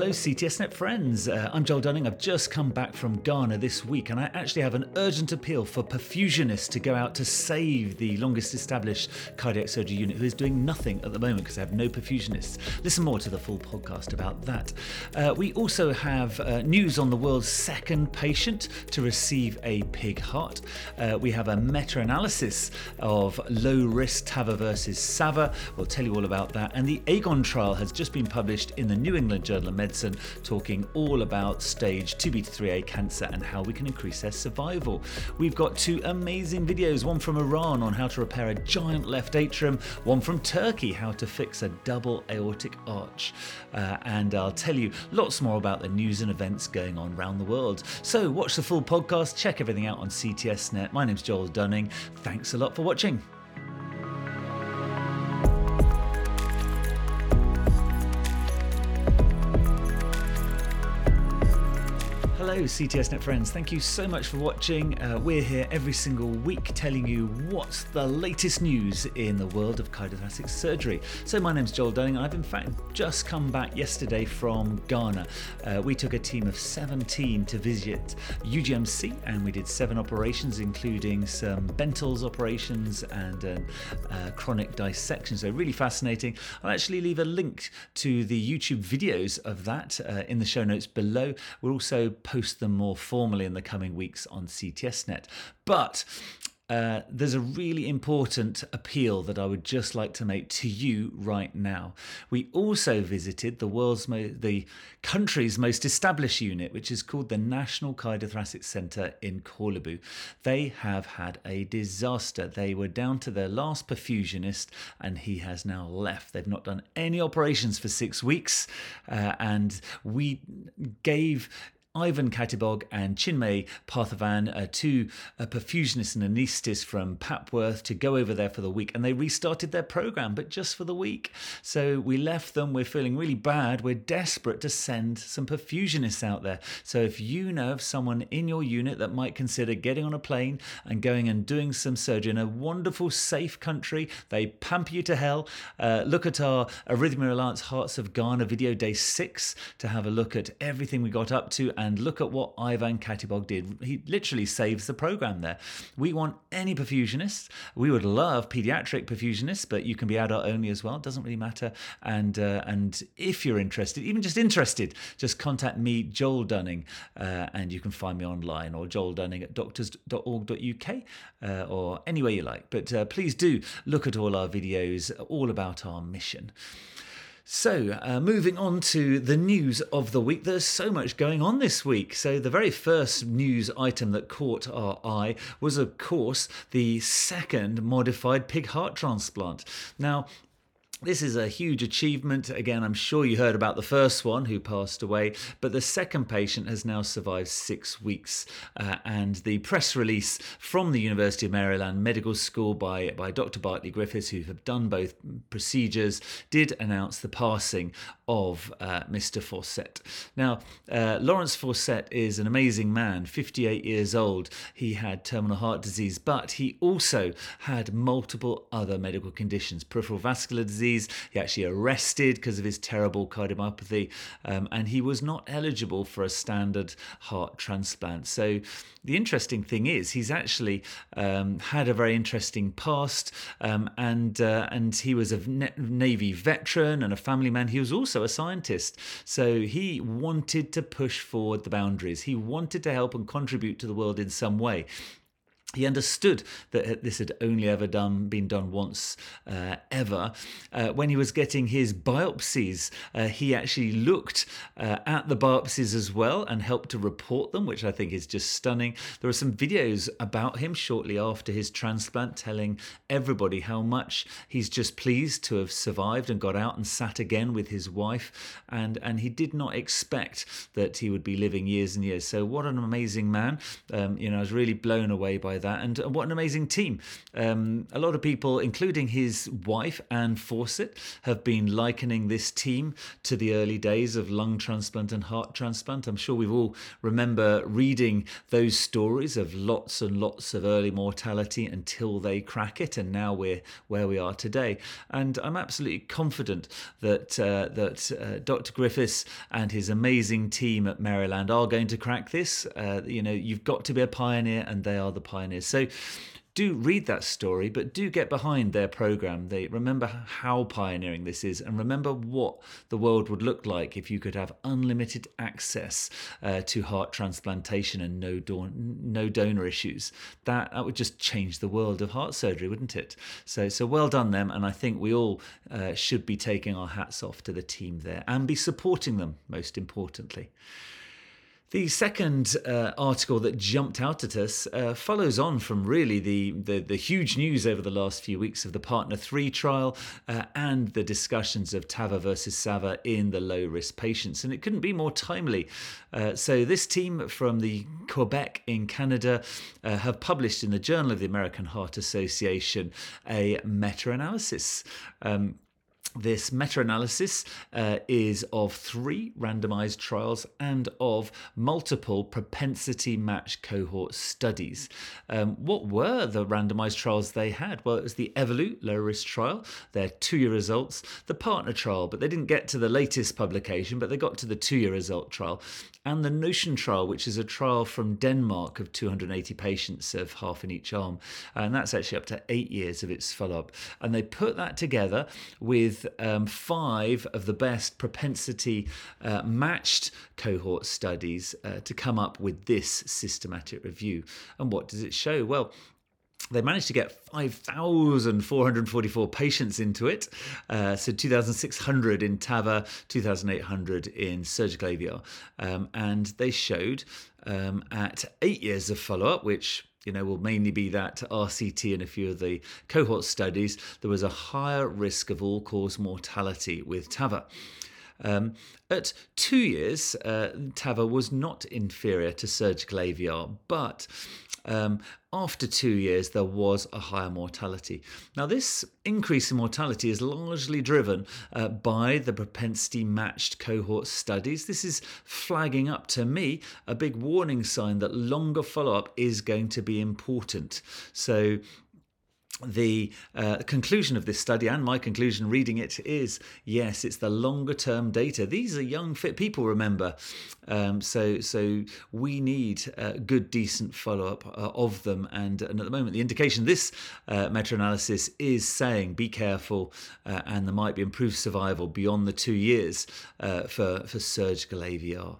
Hello, CTSNet friends. Uh, I'm Joel Dunning. I've just come back from Ghana this week, and I actually have an urgent appeal for perfusionists to go out to save the longest established cardiac surgery unit who is doing nothing at the moment because they have no perfusionists. Listen more to the full podcast about that. Uh, we also have uh, news on the world's second patient to receive a pig heart. Uh, we have a meta analysis of low risk TAVR versus SAVR. We'll tell you all about that. And the Aegean trial has just been published in the New England Journal of Medicine, talking all about stage 2B to 3A cancer and how we can increase their survival. We've got two amazing videos one from Iran on how to repair a giant left atrium, one from Turkey, how to fix a double aortic arch. Uh, and I'll tell you lots more about the news and events going on around the world. So, watch the full podcast, check everything out on CTSNet. My name's Joel Dunning. Thanks a lot for watching. CTSNet friends. Thank you so much for watching. Uh, we're here every single week telling you what's the latest news in the world of cardiothoracic surgery. So, my name's Joel Dunning, I've in fact just come back yesterday from Ghana. Uh, we took a team of 17 to visit UGMC, and we did seven operations, including some Bentall's operations and uh, uh, chronic dissection. So, really fascinating. I'll actually leave a link to the YouTube videos of that uh, in the show notes below. We'll also post post them more formally in the coming weeks on CTSNet. But uh, there's a really important appeal that I would just like to make to you right now. We also visited the world's mo- the country's most established unit, which is called the National Cardiothoracic Centre in Korle They have had a disaster. They were down to their last perfusionist, and he has now left. They've not done any operations for six weeks, uh, and we gave Ivan Katibog and Chinmay Parthavan, uh, two uh, perfusionists and anaesthetists from Papworth, to go over there for the week. And they restarted their program, but just for the week. So we left them. We're feeling really bad. We're desperate to send some perfusionists out there. So if you know of someone in your unit that might consider getting on a plane and going and doing some surgery in a wonderful, safe country, they pamper you to hell. Uh, look at our Arrhythmia Alliance Hearts of Ghana video day six to have a look at everything we got up to and look at what Ivan Katibog did. He literally saves the program there. We want any perfusionists. We would love pediatric perfusionists, but you can be adult only as well. It doesn't really matter. And uh, and if you're interested, even just interested, just contact me, Joel Dunning, uh, and you can find me online or Joel Dunning at doctors.org.uk uh, or anywhere you like. But uh, please do look at all our videos, all about our mission. So, uh, moving on to the news of the week. There's so much going on this week. So, the very first news item that caught our eye was, of course, the second modified pig heart transplant. Now, this is a huge achievement. Again, I'm sure you heard about the first one who passed away, but the second patient has now survived six weeks. Uh, and the press release from the University of Maryland Medical School by, by Dr. Bartley Griffiths, who have done both procedures, did announce the passing of uh, Mr. Faucette. Now, uh, Lawrence Faucette is an amazing man, 58 years old. He had terminal heart disease, but he also had multiple other medical conditions peripheral vascular disease disease. He actually arrested because of his terrible cardiomyopathy, um, and he was not eligible for a standard heart transplant. So the interesting thing is he's actually um, had a very interesting past, um, and uh, and he was a Navy veteran and a family man. He was also a scientist, so he wanted to push forward the boundaries. He wanted to help and contribute to the world in some way he understood that this had only ever done been done once uh, ever. Uh, when he was getting his biopsies, uh, he actually looked uh, at the biopsies as well and helped to report them, which I think is just stunning. There are some videos about him shortly after his transplant, telling everybody how much he's just pleased to have survived and got out and sat again with his wife, and and he did not expect that he would be living years and years. So what an amazing man! Um, you know, I was really blown away by that. And what an amazing team. Um, a lot of people, including his wife, Anne Faucette, have been likening this team to the early days of lung transplant and heart transplant. I'm sure we've all remember reading those stories of lots and lots of early mortality until they crack it. And now we're where we are today. And I'm absolutely confident that, uh, that uh, Dr. Griffiths and his amazing team at Maryland are going to crack this. Uh, you know, you've got to be a pioneer, and they are the pioneers. So do read that story, but do get behind their program. They remember how pioneering this is, and remember what the world would look like if you could have unlimited access uh, to heart transplantation and no don- no donor issues. That that would just change the world of heart surgery, wouldn't it? So so well done them, and I think we all uh, should be taking our hats off to the team there and be supporting them. Most importantly. The second uh, article that jumped out at us uh, follows on from really the, the, the, huge news over the last few weeks of the Partner 3 trial uh, and the discussions of TAVR versus SAVR in the low risk patients. And it couldn't be more timely. Uh, so, this team from the Quebec in Canada uh, have published in the Journal of the American Heart Association a meta analysis. Um, this meta analysis uh, is of three randomized trials and of multiple propensity match cohort studies. Um, what were the randomized trials they had? Well, it was the Evolut low risk trial, their two year results, the partner trial, but they didn't get to the latest publication, but they got to the two year result trial, and the Notion trial, which is a trial from Denmark of 280 patients of half in each arm. And that's actually up to eight years of its follow up. And they put that together with um, five of the best propensity uh, matched cohort studies uh, to come up with this systematic review. And what does it show? Well, they managed to get 5,444 patients into it. Uh, so 2,600 in TAVR, 2,800 in surgical AVR. Um, and they showed um, at eight years of follow up, which you know, will mainly be that RCT and a few of the cohort studies, there was a higher risk of all cause mortality with TAVR. Um, at two years, uh, was not inferior to surgical AVR, but um, after two years, there was a higher mortality. Now, this increase in mortality is largely driven uh, by the propensity matched cohort studies. This is flagging up to me a big warning sign that longer follow up is going to be important. So, the uh, conclusion of this study and my conclusion reading it is yes it's the longer term data. These are young fit people remember. Um, so so we need uh, good decent follow up uh, of them. And, and at the moment the indication this uh, meta analysis is saying be careful uh, and there might be improved survival beyond the two years for for surgical AVR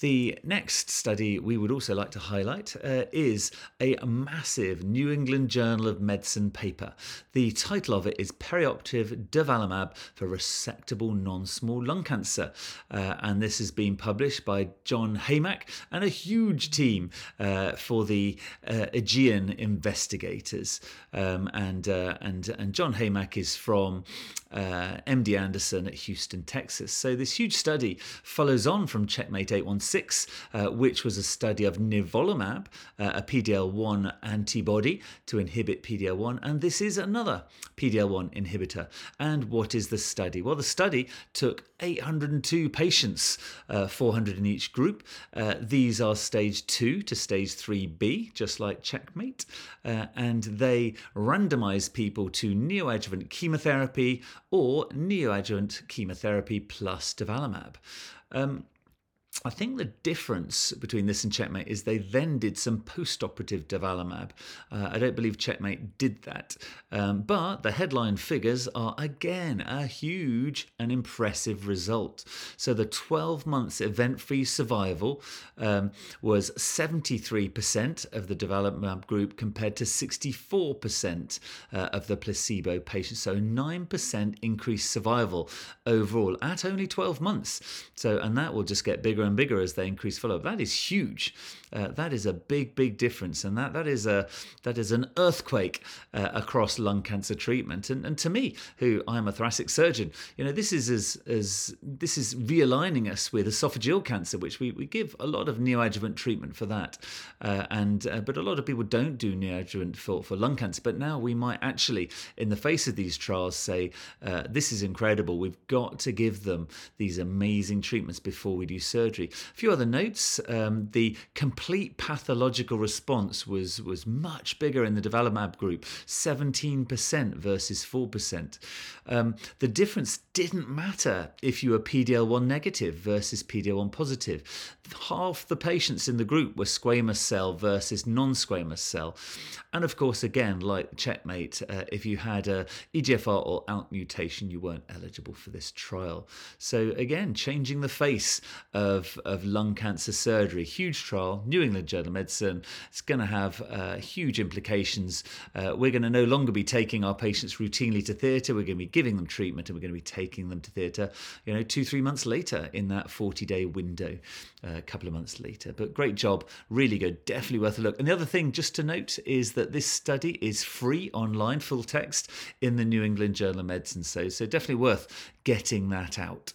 the next study we would also like to highlight uh, is a massive New England Journal of Medicine paper. The title of it is Perioperative Durvalumab for Resectable Non-Small Lung Cancer. Uh, and this has been published by John Heymach and a huge team uh, for the uh, Aegean investigators. Um, and, uh, and, and John Heymach is from uh, MD Anderson at Houston, Texas. So this huge study follows on from Checkmate 816, uh, which was a study of nivolumab, uh, a PDL1 antibody to inhibit PDL1, and this is another PDL1 inhibitor. And what is the study? Well, the study took 802 patients, uh, 400 in each group. Uh, these are stage 2 to stage 3B, just like Checkmate, uh, and they randomized people to neoadjuvant chemotherapy or neoadjuvant chemotherapy plus durvalumab. Um, I think the difference between this and Checkmate is they then did some post-operative durvalumab. Uh, I don't believe Checkmate did that, um, but the headline figures are again a huge and impressive result. So the 12 months event-free survival um, was 73% of the durvalumab group compared to 64% uh, of the placebo patients. So 9% increased survival overall at only 12 months. So and that will just get bigger bigger and bigger as they increase follow up. That is huge. Uh, that is a big, big difference, and that that is a that is an earthquake uh, across lung cancer treatment. And, and to me, who I'm a thoracic surgeon, you know, this is as as this is realigning us with esophageal cancer, which we, we give a lot of neoadjuvant treatment for that, uh, and uh, but a lot of people don't do neoadjuvant for for lung cancer. But now we might actually, in the face of these trials, say uh, this is incredible. We've got to give them these amazing treatments before we do surgery. A few other notes: um, the complete pathological response was was much bigger in the durvalumab group, 17% versus 4%. Um, the difference didn't matter if you were PDL1 negative versus PDL1 positive. Half the patients in the group were squamous cell versus non squamous cell. And of course, again, like checkmate, uh, if you had a EGFR or ALK mutation, you weren't eligible for this trial. So again, changing the face of, of lung cancer surgery. Huge trial, New England Journal of Medicine. It's going to have uh, huge implications. Uh, we're going to no longer be taking our patients routinely to theatre. We're going to be giving them treatment and we're going to be taking them to theatre, you know, two, three months later in that 40 day window, uh, a couple of months later. But great job, really good, definitely worth a look. And the other thing just to note is that this study is free online, full text in the New England Journal of Medicine. So, so definitely worth getting that out.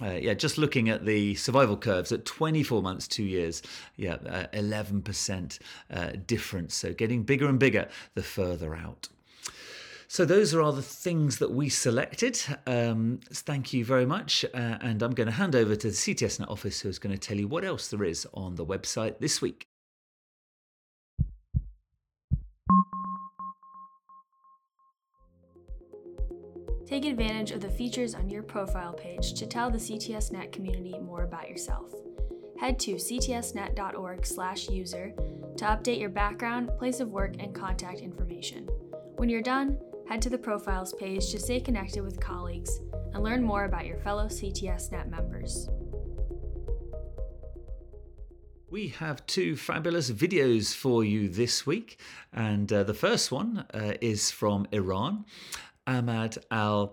Uh, yeah, just looking at the survival curves at 24 months, two years, yeah, uh, 11% uh, difference. So getting bigger and bigger the further out. So those are all the things that we selected. Um, thank you very much. Uh, and I'm going to hand over to the CTSNet office who's going to tell you what else there is on the website this week. Take advantage of the features on your profile page to tell the CTSNet community more about yourself. Head to ctsnet.org/user to update your background, place of work, and contact information. When you're done, head to the profiles page to stay connected with colleagues and learn more about your fellow CTSNet members. We have two fabulous videos for you this week, and uh, the first one uh, is from Iran. Ahmad Al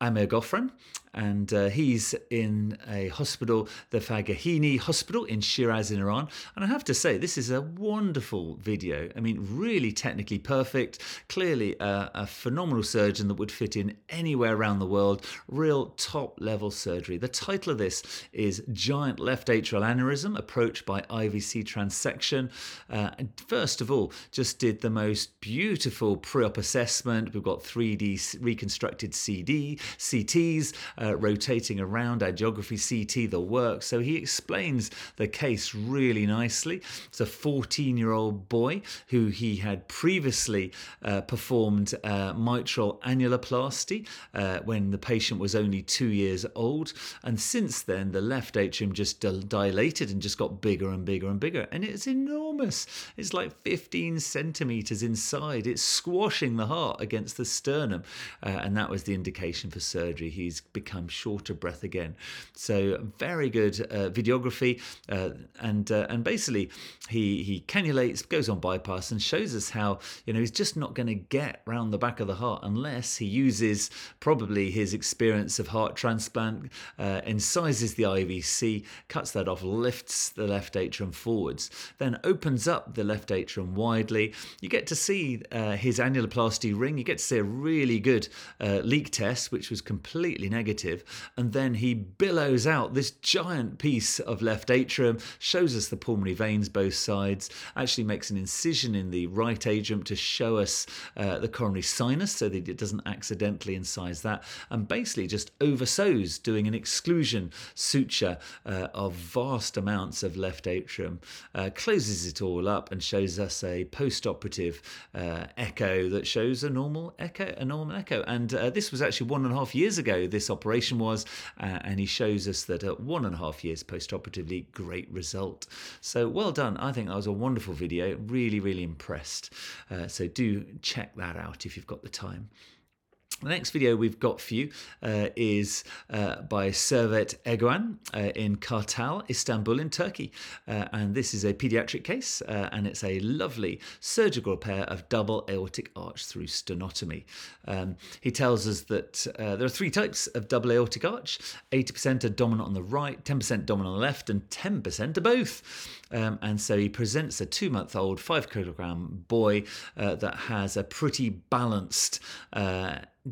Amirghofran, and uh, he's in a hospital, the Faghihi Hospital in Shiraz in Iran. And I have to say, this is a wonderful video. I mean, really technically perfect. Clearly, a, a phenomenal surgeon that would fit in anywhere around the world. Real top level surgery. The title of this is Giant Left Atrial Aneurysm Approach by IVC Transection. Uh, first of all, just did the most beautiful pre op assessment. We've got 3D reconstructed CD, CTs uh, rotating around our geography, CT, the work. So he explains the case really nicely. It's a 14 year old boy who he had previously uh, performed uh, mitral annuloplasty uh, when the patient was only two years old. And since then, the left atrium just dilated and just got bigger and bigger and bigger. And it's enormous. It's like 15 centimeters inside. It's squashing the heart against the sternum. Uh, and that was the indication for surgery. He's become become short of breath again. So very good uh, videography, uh, and uh, and basically he he cannulates, goes on bypass, and shows us how you know he's just not going to get round the back of the heart unless he uses probably his experience of heart transplant, uh, incisors the IVC, cuts that off, lifts the left atrium forwards, then opens up the left atrium widely. You get to see uh, his annuloplasty ring. You get to see a really good uh, leak test, which was completely negative negative, and then he billows out this giant piece of left atrium, shows us the pulmonary veins both sides, actually makes an incision in the right atrium to show us uh, the coronary sinus so that it doesn't accidentally incise that, and basically just oversews, doing an exclusion suture uh, of vast amounts of left atrium, uh, closes it all up and shows us a post-operative uh, echo that shows a normal echo, a normal echo. And uh, this was actually one and a half years ago. This operation operation was, uh, and he shows us that at one and a half years post-operatively, great result. So well done. I think that was a wonderful video. Really, really impressed. Uh, so do check that out if you've got the time. The next video we've got for you uh, is uh, by Servet Egoan uh, in Kartal, Istanbul, in Turkey. Uh, and this is a pediatric case, uh, and it's a lovely surgical repair of double aortic arch through sternotomy. Um, he tells us that uh, there are three types of double aortic arch 80% are dominant on the right, 10% dominant on the left, and 10% are both. Um, and so he presents a two month old, five kilogram boy that has a pretty balanced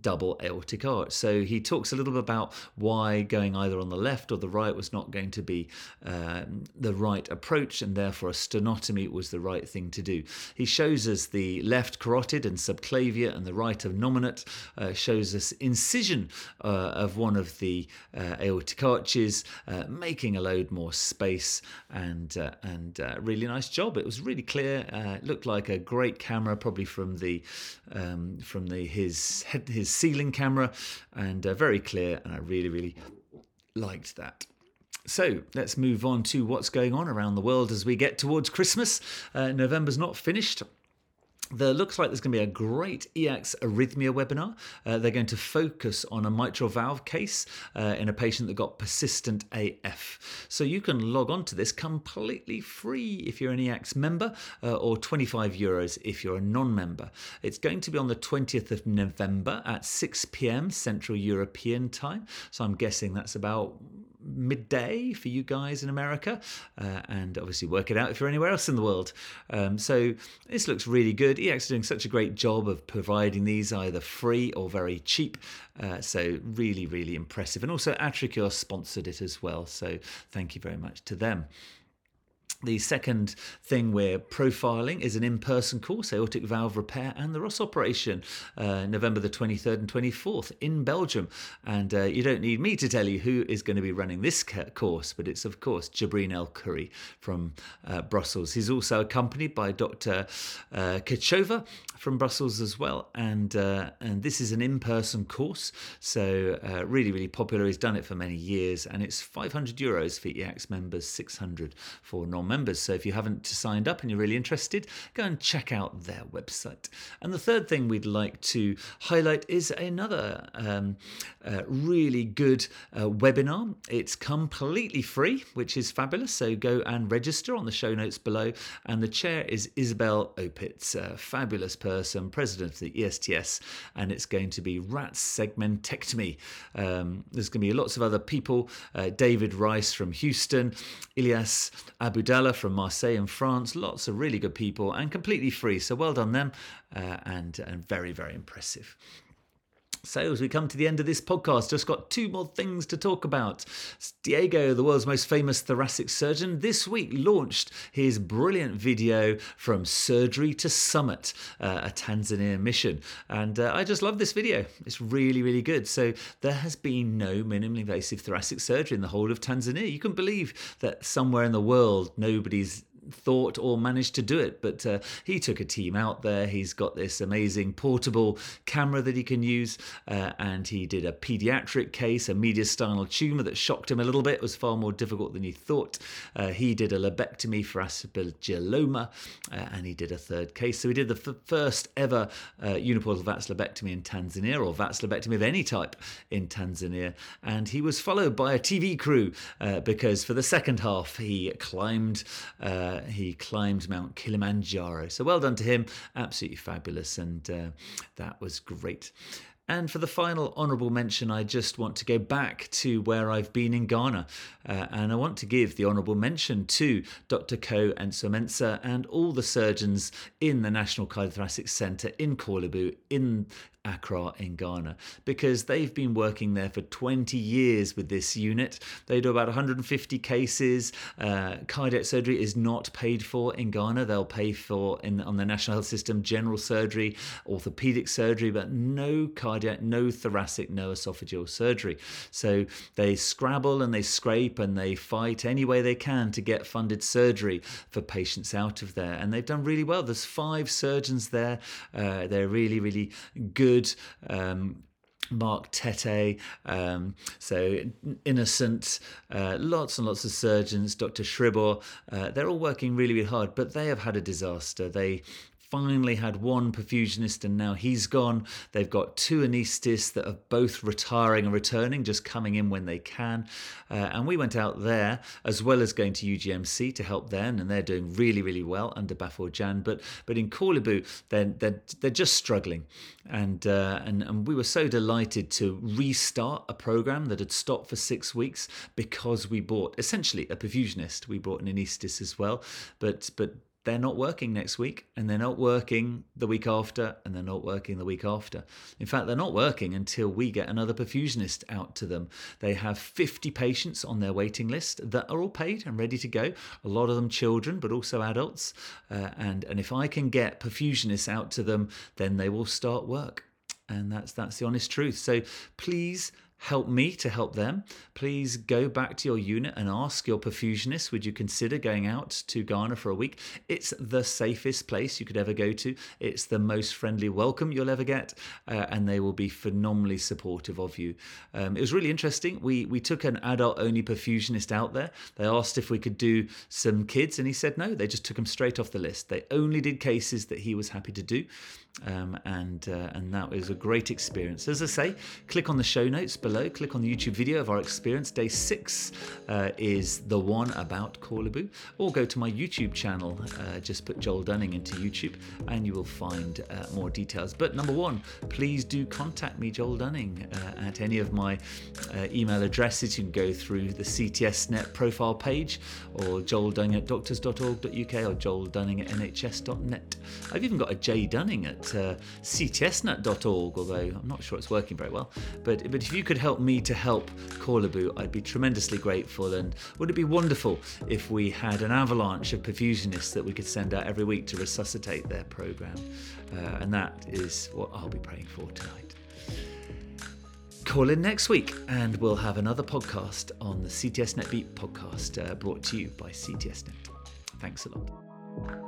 double aortic arch. So he talks a little bit about why going either on the left or the right was not going to be um, the right approach, and therefore a sternotomy was the right thing to do. He shows us the left carotid and subclavia, and the right innominate uh, shows us incision uh, of one of the uh, aortic arches, uh, making a load more space, and uh, and uh, really nice job. It was really clear. it looked like a great camera, probably from the um, from the his head his ceiling camera and uh, very clear. And I really, really liked that. So let's move on to what's going on around the world as we get towards Christmas. Uh, November's not finished. There looks like there's going to be a great EACTS arrhythmia webinar. Uh, they're going to focus on a mitral valve case uh, in a patient that got persistent AF. So you can log on to this completely free if you're an EACTS member, uh, or 25 euros if you're a non-member. It's going to be on the 20th of November at 6 p.m. Central European time. So I'm guessing that's about midday for you guys in America, uh, and obviously work it out if you're anywhere else in the world. Um, so this looks really good. EACTS are doing such a great job of providing these either free or very cheap. Uh, so really, really impressive. And also AtriCure sponsored it as well. So thank you very much to them. The second thing we're profiling is an in person course, aortic valve repair and the Ross operation, uh, November the 23rd and 24th in Belgium. And uh, you don't need me to tell you who is going to be running this course, but it's, of course, Gebrine El Khoury from uh, Brussels. He's also accompanied by Dr. Uh, Kachova from Brussels as well. And, uh, and this is an in person course, so uh, really, really popular. He's done it for many years, and it's 500 euros for EACTS members, 600 for non members. So if you haven't signed up and you're really interested, go and check out their website. And the third thing we'd like to highlight is another um, uh, really good uh, webinar. It's completely free, which is fabulous. So go and register on the show notes below. And the chair is Isabel Opitz, a fabulous person, president of the ESTS, and it's going to be rat segmentectomy. Um, there's going to be lots of other people uh, David Rice from Houston, Ilyas Ilias Abudal from Marseille in France. Lots of really good people and completely free. So well done them uh, and, and very, very impressive. So, as we come to the end of this podcast, just got two more things to talk about. Diego, the world's most famous thoracic surgeon, this week launched his brilliant video from surgery to summit, uh, a Tanzania mission. And uh, I just love this video. It's really, really good. So, there has been no minimally invasive thoracic surgery in the whole of Tanzania. You can believe that somewhere in the world nobody's thought or managed to do it. But uh, he took a team out there. He's got this amazing portable camera that he can use, uh, and he did a pediatric case, a mediastinal tumor that shocked him a little bit. It was far more difficult than he thought. Uh, he did a lobectomy for aspergilloma, uh, and he did a third case. So he did the f- first ever uh, uniportal VATS lobectomy in Tanzania, or VATS lobectomy of any type in Tanzania. And he was followed by a TV crew uh, because for the second half he climbed he climbed Mount Kilimanjaro. So well done to him. Absolutely fabulous. And uh, that was great. And for the final honourable mention, I just want to go back to where I've been in Ghana. Uh, and I want to give the honourable mention to Dr. Ko Nsomensa and all the surgeons in the National Cardiothoracic Centre in Korle Bu in Accra in Ghana because they've been working there for 20 years with this unit. They do about 150 cases. Uh, cardiac surgery is not paid for in Ghana. They'll pay for in on the national health system general surgery, orthopedic surgery, but no cardiac, no thoracic, no esophageal surgery. So they scrabble and they scrape and they fight any way they can to get funded surgery for patients out of there, and they've done really well. There's five surgeons there. Uh, they're really, really good good. Um, Mark Tete, um, so Innocent, uh, lots and lots of surgeons, Dr. Shribor, uh, they're all working really, really hard, but they have had a disaster. They finally had one perfusionist and now he's gone. They've got two anaesthetists that are both retiring and returning, just coming in when they can. Uh, and we went out there as well as going to UGMC to help them, and they're doing really, really well under Bafo Jan. But but in Korle Bu, they're, they're, they're just struggling. And, uh, and, and we were so delighted to restart a program that had stopped for six weeks because we bought essentially a perfusionist. We brought an anaesthetist as well, but but they're not working next week and they're not working the week after and they're not working the week after. In fact, they're not working until we get another perfusionist out to them. They have 50 patients on their waiting list that are all paid and ready to go. A lot of them children, but also adults. Uh, and, and if I can get perfusionists out to them, then they will start work. And that's that's the honest truth. So please help me to help them, please go back to your unit and ask your perfusionist would you consider going out to Ghana for a week? It's the safest place you could ever go to, it's the most friendly welcome you'll ever get, uh, and they will be phenomenally supportive of you. Um, it was really interesting. We, we took an adult only perfusionist out there. They asked if we could do some kids, and he said no, they just took him straight off the list. They only did cases that he was happy to do. Um, and uh, and that was a great experience. As I say, click on the show notes below. Click on the YouTube video of our experience. Day six uh, is the one about Korle Bu, or go to my YouTube channel. Uh, just put Joel Dunning into YouTube, and you will find uh, more details. But number one, please do contact me, Joel Dunning, uh, at any of my uh, email addresses. You can go through the CTSNet profile page, or Joel Dunning at doctors.org.uk, or Joel Dunning at nhs.net. I've even got a J Dunning at ctsnet.org, although I'm not sure it's working very well. But, but if you could help me to help Korle Bu, I'd be tremendously grateful. And would it be wonderful if we had an avalanche of perfusionists that we could send out every week to resuscitate their program? Uh, and that is what I'll be praying for tonight. Call in next week and we'll have another podcast on the CTS Net Beat podcast uh, brought to you by CTS Net. Thanks a lot.